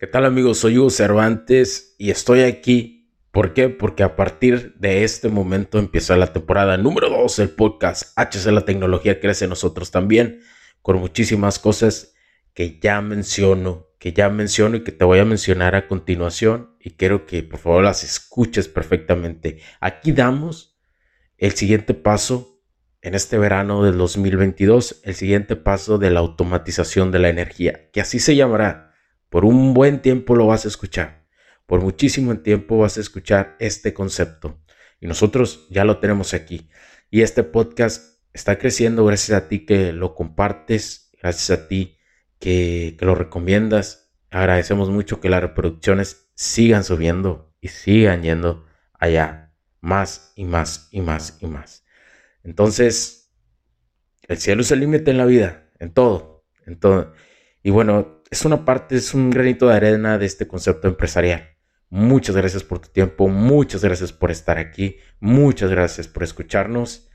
¿Qué tal amigos? Soy Hugo Cervantes y estoy aquí. ¿Por qué? Porque a partir de este momento empieza la temporada número 2 del podcast HC La Tecnología Crece Nosotros también, con muchísimas cosas que ya menciono, que ya menciono y que te voy a mencionar a continuación y quiero que por favor las escuches perfectamente. Aquí damos el siguiente paso en este verano del 2022, el siguiente paso de la automatización de la energía, que así se llamará por un buen tiempo lo vas a escuchar. Por muchísimo tiempo vas a escuchar este concepto. Y nosotros ya lo tenemos aquí. Y este podcast está creciendo gracias a ti que lo compartes, gracias a ti que, lo recomiendas. Agradecemos mucho que las reproducciones sigan subiendo y sigan yendo allá más y más y más y más. Entonces, el cielo es el límite en la vida, en todo, en todo. Y bueno, es una parte, es un granito de arena de este concepto empresarial. Muchas gracias por tu tiempo, muchas gracias por estar aquí, muchas gracias por escucharnos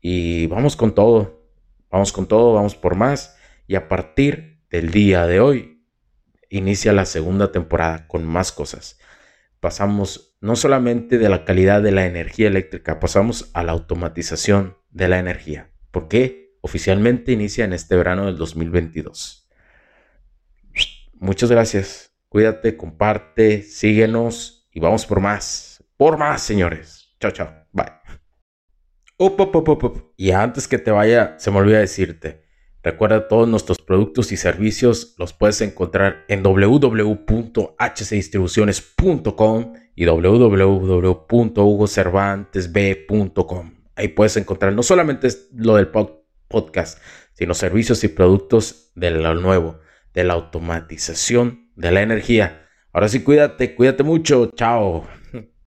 y vamos con todo, vamos con todo, vamos por más y a partir del día de hoy inicia la segunda temporada con más cosas. Pasamos no solamente de la calidad de la energía eléctrica, pasamos a la automatización de la energía. ¿Por qué? Oficialmente inicia en este verano del 2022. Muchas gracias. Cuídate, comparte, síguenos y vamos por más. Por más, señores. Chao, chao. Bye. Y antes que te vaya, se me olvida decirte. Recuerda todos nuestros productos y servicios los puedes encontrar en www.hcdistribuciones.com y www.hugocervantesb.com. Ahí puedes encontrar no solamente lo del podcast, sino servicios y productos de lo nuevo de la automatización de la energía. Ahora sí, cuídate, cuídate mucho. Chao.